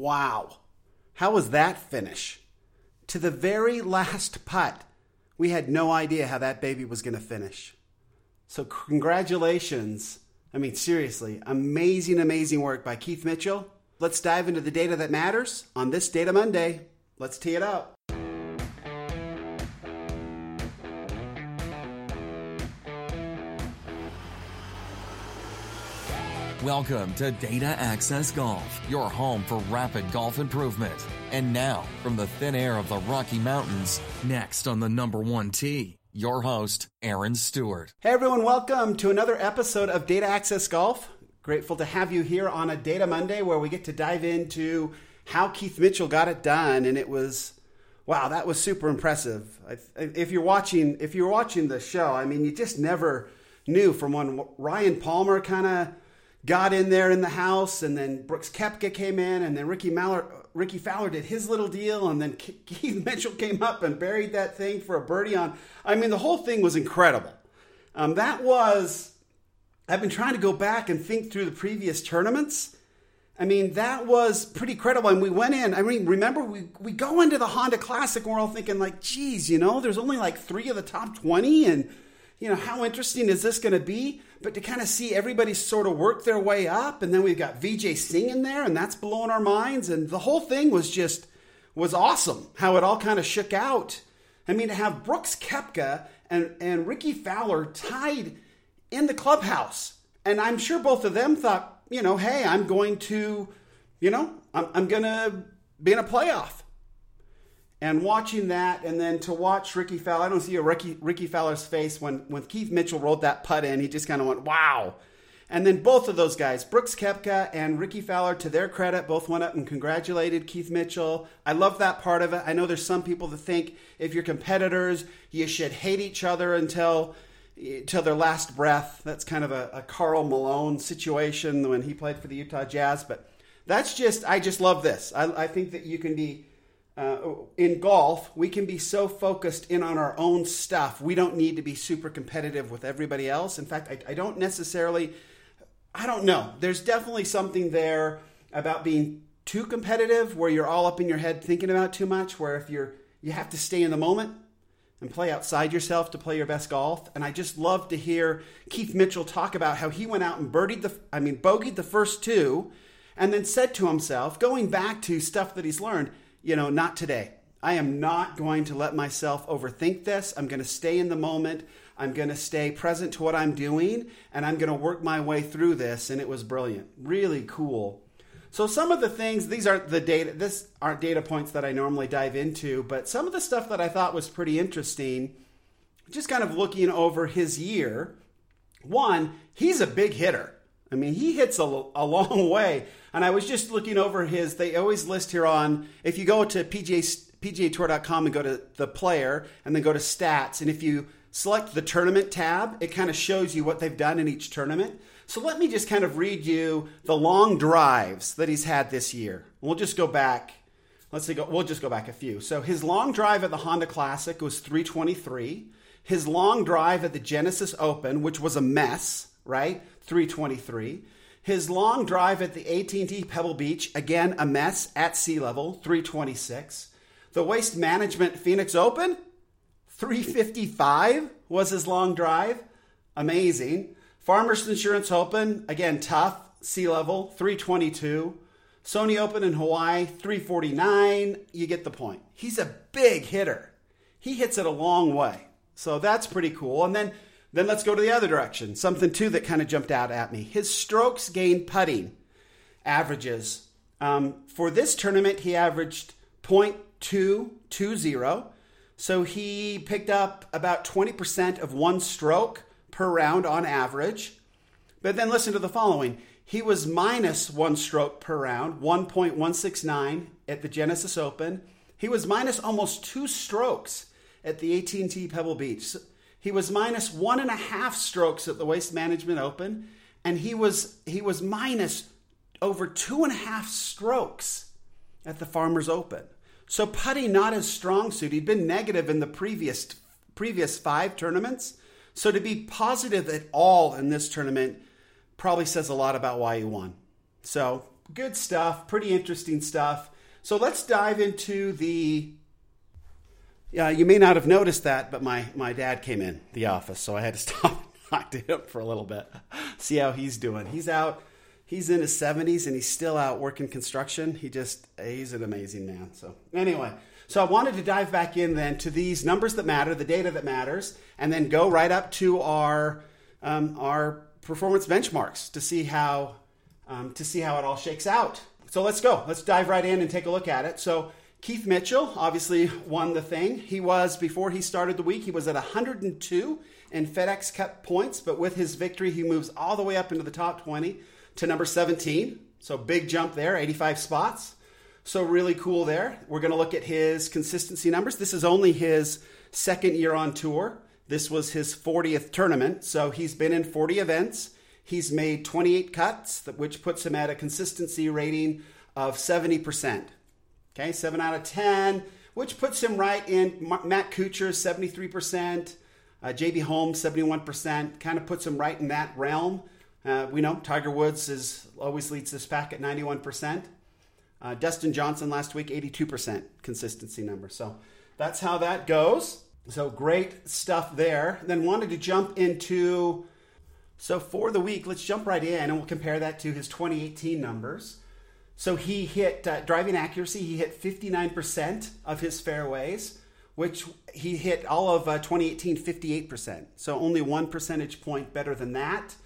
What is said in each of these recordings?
Wow. How was that finish? To the very last putt, we had no idea how that baby was going to finish. So, congratulations. I mean, seriously, amazing, amazing work by Keith Mitchell. Let's dive into the data that matters on this Data Monday. Let's tee it up. Welcome to Data Access Golf, your home for rapid golf improvement. And now, from the thin air of the Rocky Mountains, next on the number one tee, your host, Aaron Stewart. Hey everyone, welcome to another episode of Data Access Golf. Grateful to have you here on a Data Monday where we get to dive into how Keith Mitchell got it done. And it was, wow, that was super impressive. If you're watching, if you're watching the show, I mean, you just never knew from when Ryan Palmer kind of got in there in the house, and then Brooks Koepka came in, and then Ricky Mallard, Rickie Fowler did his little deal, and then Keith Mitchell came up and buried that thing for a birdie on. I mean, the whole thing was incredible. Um, that was. I've been trying to go back and think through the previous tournaments. I mean, that was pretty credible. And we went in. I mean, remember we we go into the Honda Classic, and we're all thinking like, geez, you know, there's only like three of the top twenty, and you know, how interesting is this going to be? But to kind of see everybody sort of work their way up, and then we've got Vijay Singh in there, and that's blowing our minds. And the whole thing was just was awesome. How it all kind of shook out. I mean, to have Brooks Koepka and and Rickie Fowler tied in the clubhouse, and I'm sure both of them thought, you know, hey, I'm going to, you know, I'm, I'm going to be in a playoff and watching that, and then to watch Rickie Fowler, I don't see a Ricky, Rickie Fowler's face when, when Keith Mitchell rolled that putt in. He just kind of went, wow. And then both of those guys, Brooks Koepka and Rickie Fowler, to their credit, both went up and congratulated Keith Mitchell. I love that part of it. I know there's some people that think if you're competitors, you should hate each other until till their last breath. That's kind of a, a Karl Malone situation when he played for the Utah Jazz. But that's just, I just love this. I, I think that you can be uh, in golf, we can be so focused in on our own stuff. We don't need to be super competitive with everybody else. In fact, I, I don't necessarily, I don't know. There's definitely something there about being too competitive where you're all up in your head thinking about too much, where if you're, you have to stay in the moment and play outside yourself to play your best golf. And I just love to hear Keith Mitchell talk about how he went out and birdied the, I mean, bogeyed the first two and then said to himself, going back to stuff that he's learned, you know, not today. I am not going to let myself overthink this. I'm going to stay in the moment. I'm going to stay present to what I'm doing and I'm going to work my way through this. And it was brilliant. Really cool. So some of the things, these aren't the data, this aren't data points that I normally dive into, but some of the stuff that I thought was pretty interesting, just kind of looking over his year. One, he's a big hitter. I mean, he hits a, a long way. And I was just looking over his, they always list here on, if you go to PGA, PGAtour.com and go to the player and then go to stats, and if you select the tournament tab, it kind of shows you what they've done in each tournament. So let me just kind of read you the long drives that he's had this year. We'll just go back. Let's see, go we'll just go back a few. So his long drive at the Honda Classic was 323. His long drive at the Genesis Open, which was a mess, right? 323. His long drive at the AT&T Pebble Beach, again a mess at sea level, 326. The Waste Management Phoenix Open, 355 was his long drive. Amazing. Farmers Insurance Open, again tough, sea level, 322. Sony Open in Hawaii, 349. You get the point. He's a big hitter. He hits it a long way. So that's pretty cool. And then then let's go to the other direction. Something too that kind of jumped out at me. His strokes gained putting averages. Um, for this tournament, he averaged 0.220. So he picked up about 20% of one stroke per round on average. But then listen to the following. He was minus one stroke per round, 1.169 at the Genesis Open. He was minus almost two strokes at the AT&T Pebble Beach. He was minus one and a half strokes at the Waste Management Open, and he was he was minus over two and a half strokes at the Farmers Open. So putting not his strong suit. He'd been negative in the previous previous five tournaments. So to be positive at all in this tournament probably says a lot about why he won. So good stuff, pretty interesting stuff. So let's dive into the. Yeah, you may not have noticed that, but my, my dad came in the office, so I had to stop and talk to him for a little bit, see how he's doing. He's out, he's in his 70s, and he's still out working construction. He just, he's an amazing man. So, anyway, so I wanted to dive back in then to these numbers that matter, the data that matters, and then go right up to our um, our performance benchmarks to see how um, to see how it all shakes out. So let's go. Let's dive right in and take a look at it. So Keith Mitchell obviously won the thing. He was before he started the week. He was at 102 in FedEx Cup points, but with his victory, he moves all the way up into the top 20 to number 17. So big jump there, 85 spots. So, really cool there. We're going to look at his consistency numbers. This is only his second year on tour. This was his 40th tournament. So, he's been in 40 events. He's made 28 cuts, which puts him at a consistency rating of 70%. Okay, 7 out of 10, which puts him right in Matt Kuchar, 73%, uh, JB Holmes, 71%, kind of puts him right in that realm. Uh, we know Tiger Woods is always leads this pack at 91%. Uh, Dustin Johnson last week, 82% consistency number. So that's how that goes. So great stuff there. Then wanted to jump into. So for the week, let's jump right in and we'll compare that to his 2018 numbers. So he hit uh, driving accuracy, he hit 59% of his fairways, which he hit all of uh, 2018 58%. So only one percentage point better than that.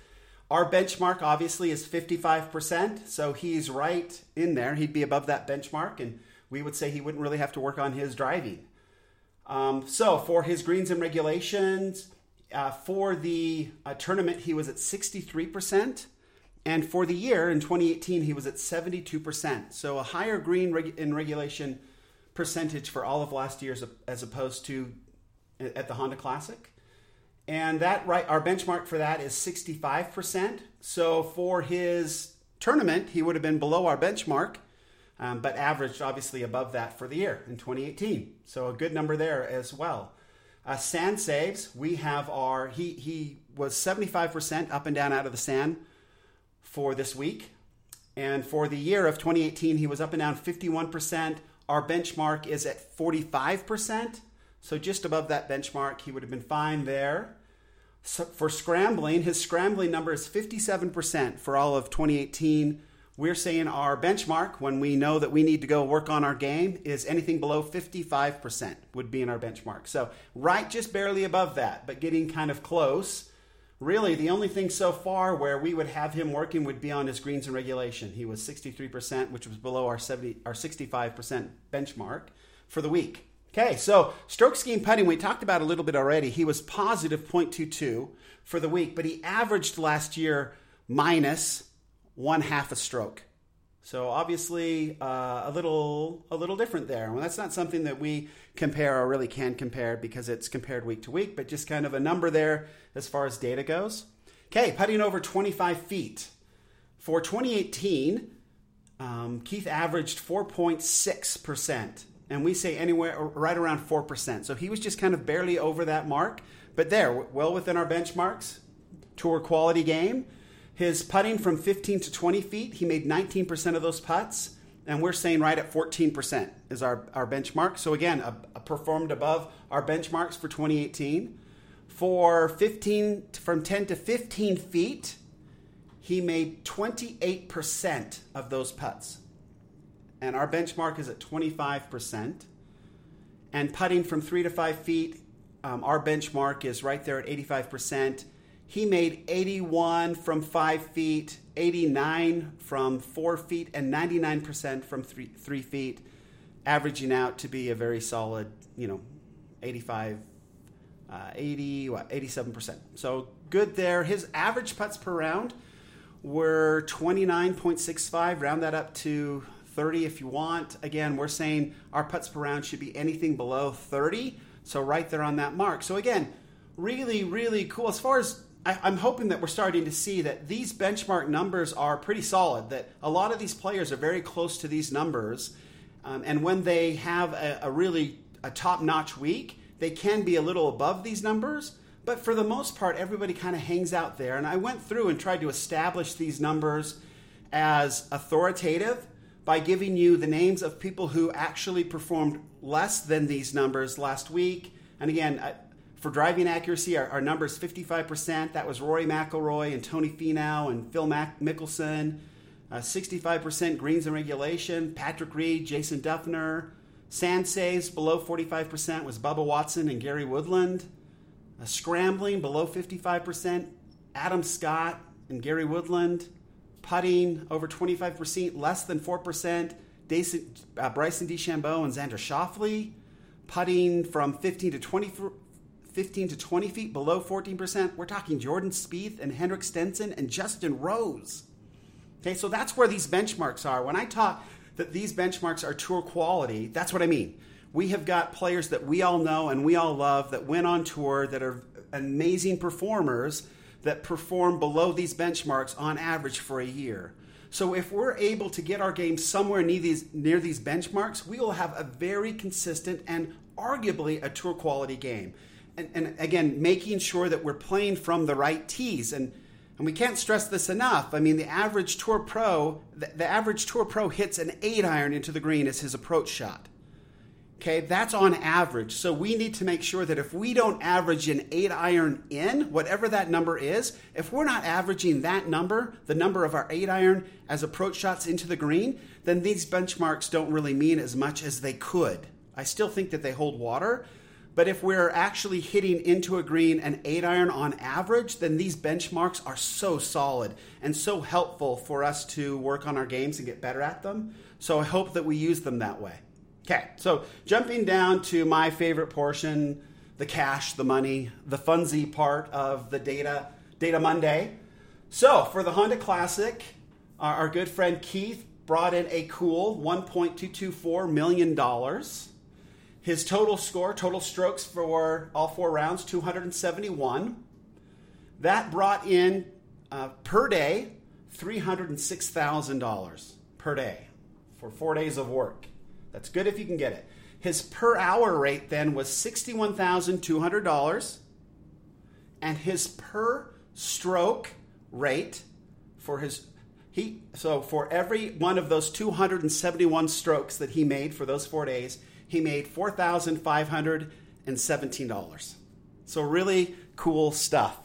Our benchmark obviously is 55%, so he's right in there. He'd be above that benchmark, and we would say he wouldn't really have to work on his driving. Um, so for his greens and regulations, uh, for the uh, tournament, he was at 63%. And for the year in 2018, he was at 72%. So a higher green reg- in regulation percentage for all of last year as, opposed to at the Honda Classic. And that right our benchmark for that is 65% so for his tournament he would have been below our benchmark um, but averaged obviously above that for the year in 2018 so a good number there as well. Uh, sand saves. We have our he he was 75% up and down out of the sand for this week and for the year of 2018 he was up and down 51% our benchmark is at 45% so just above that benchmark, he would have been fine there. So for scrambling, his scrambling number is 57% for all of 2018. We're saying our benchmark when we know that we need to go work on our game is anything below 55% would be in our benchmark. So, right just barely above that, but getting kind of close. Really, the only thing so far where we would have him working would be on his greens and regulation. He was 63%, which was below our 70 our 65% benchmark for the week. Okay, so strokes gained putting, we talked about a little bit already. He was positive 0.22 for the week, but he averaged last year minus one half a stroke. So obviously uh, a little a little different there. Well, that's not something that we compare or really can compare because it's compared week to week, but just kind of a number there as far as data goes. Okay, putting over 25 feet. For 2018, um, Keith averaged 4.6% and we say anywhere right around 4%. So he was just kind of barely over that mark, but there, well within our benchmarks. Tour quality game. His putting from 15 to 20 feet, he made 19% of those putts, and we're saying right at 14% is our, our benchmark. So again, a, a performed above our benchmarks for 2018. For 15 from 10 to 15 feet, he made 28% of those putts and our benchmark is at 25%. And putting from three to five feet, um, our benchmark is right there at 85%. He made 81 from five feet, 89 from four feet, and 99% from three, three feet, averaging out to be a very solid, you know, 85, uh, 80, what, 87%. So good there. His average putts per round were 29.65. Round that up to 30 if you want. Again, we're saying our putts per round should be anything below 30. So right there on that mark. So again, really, really cool. As far as I, am hoping that we're starting to see that these benchmark numbers are pretty solid, that a lot of these players are very close to these numbers. Um, and when they have a, a really a top-notch week, they can be a little above these numbers. But for the most part, everybody kind of hangs out there. And I went through and tried to establish these numbers as authoritative by giving you the names of people who actually performed less than these numbers last week. And again, for driving accuracy, our, our number is 55%. That was Rory McIlroy and Tony Finau and Phil Mac- Mickelson. Uh, 65% greens and regulation. Patrick Reed, Jason Dufner. Sand saves below 45% was Bubba Watson and Gary Woodland. Uh, scrambling below 55%, Adam Scott and Gary Woodland. Putting over 25%, less than 4%, Dason, uh, Bryson DeChambeau and Xander Schauffele. Putting from 15 to 20, 15 to 20 feet below 14%. We're talking Jordan Spieth and Henrik Stenson and Justin Rose. Okay, so that's where these benchmarks are. When I talk that these benchmarks are tour quality, that's what I mean. We have got players that we all know and we all love that went on tour that are amazing performers that perform below these benchmarks on average for a year. So if we're able to get our game somewhere near these near these benchmarks, we will have a very consistent and arguably a tour quality game and, and again, making sure that we're playing from the right tees. And, and we can't stress this enough. I mean, the average tour pro, the, the average tour pro hits an eight iron into the green as his approach shot. Okay, that's on average. So we need to make sure that if we don't average an eight iron in, whatever that number is, if we're not averaging that number, the number of our eight iron as approach shots into the green, then these benchmarks don't really mean as much as they could. I still think that they hold water, but if we're actually hitting into a green an eight iron on average, then these benchmarks are so solid and so helpful for us to work on our games and get better at them. So I hope that we use them that way. Okay, so jumping down to my favorite portion the cash, the money, the funsy part of the data, Data Monday. So for the Honda Classic, our, our good friend Keith brought in a cool $1.224 million. His total score, total strokes for all four rounds, 271. That brought in uh, per day $306,000 per day for four days of work. That's good if you can get it. His per hour rate then was $61,200. And his per stroke rate for his he so for every one of those 271 strokes that he made for those 4 days, he made $4,517. So really cool stuff.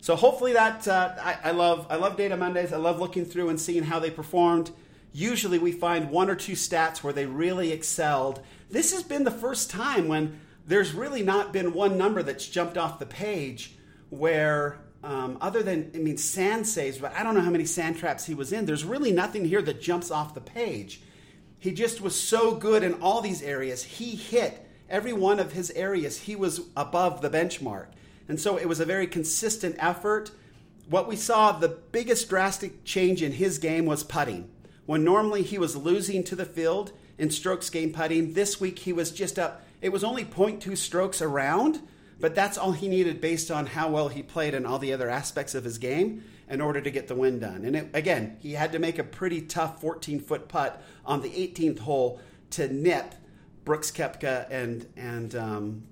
So hopefully that uh, I, I, love I love Data Mondays. I love looking through and seeing how they performed. Usually we find one or two stats where they really excelled. This has been the first time when there's really not been one number that's jumped off the page where um, other than I mean sand saves, but I don't know how many sand traps he was in. There's really nothing here that jumps off the page. He just was so good in all these areas. He hit every one of his areas. He was above the benchmark. And so it was a very consistent effort. What we saw, the biggest drastic change in his game was putting. When normally he was losing to the field in strokes gained putting, this week he was just up. It was only 0.2 strokes around, but that's all he needed based on how well he played and all the other aspects of his game in order to get the win done. And it, again, he had to make a pretty tough 14 foot putt on the 18th hole to nip Brooks Koepka and and um,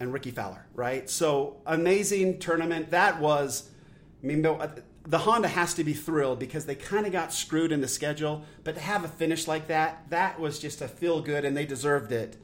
and Rickie Fowler, right? So amazing tournament. That was, I mean, the Honda has to be thrilled because they kind of got screwed in the schedule, but to have a finish like that, that was just a feel good, and they deserved it.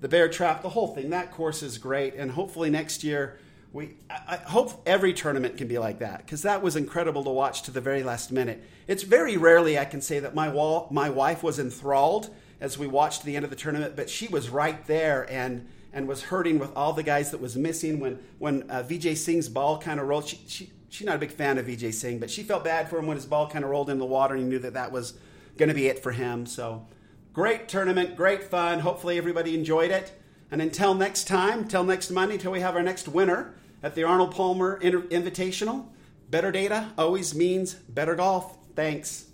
The Bear Trap, the whole thing, that course is great, and hopefully next year we I hope every tournament can be like that because that was incredible to watch to the very last minute. It's very rarely I can say that my wall, my wife was enthralled as we watched the end of the tournament, but she was right there and and was hurting with all the guys that was missing when when uh, Vijay Singh's ball kind of rolled. She, she she's not a big fan of Vijay Singh, but she felt bad for him when his ball kind of rolled in the water and he knew that that was going to be it for him. So great tournament, great fun. Hopefully everybody enjoyed it. And until next time, until next Monday, until we have our next winner at the Arnold Palmer Inter- Invitational, better data always means better golf. Thanks.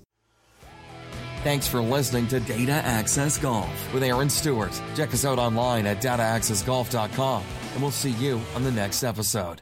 Thanks for listening to Data Access Golf with Aaron Stewart. Check us out online at dataaccessgolf.com, and we'll see you on the next episode.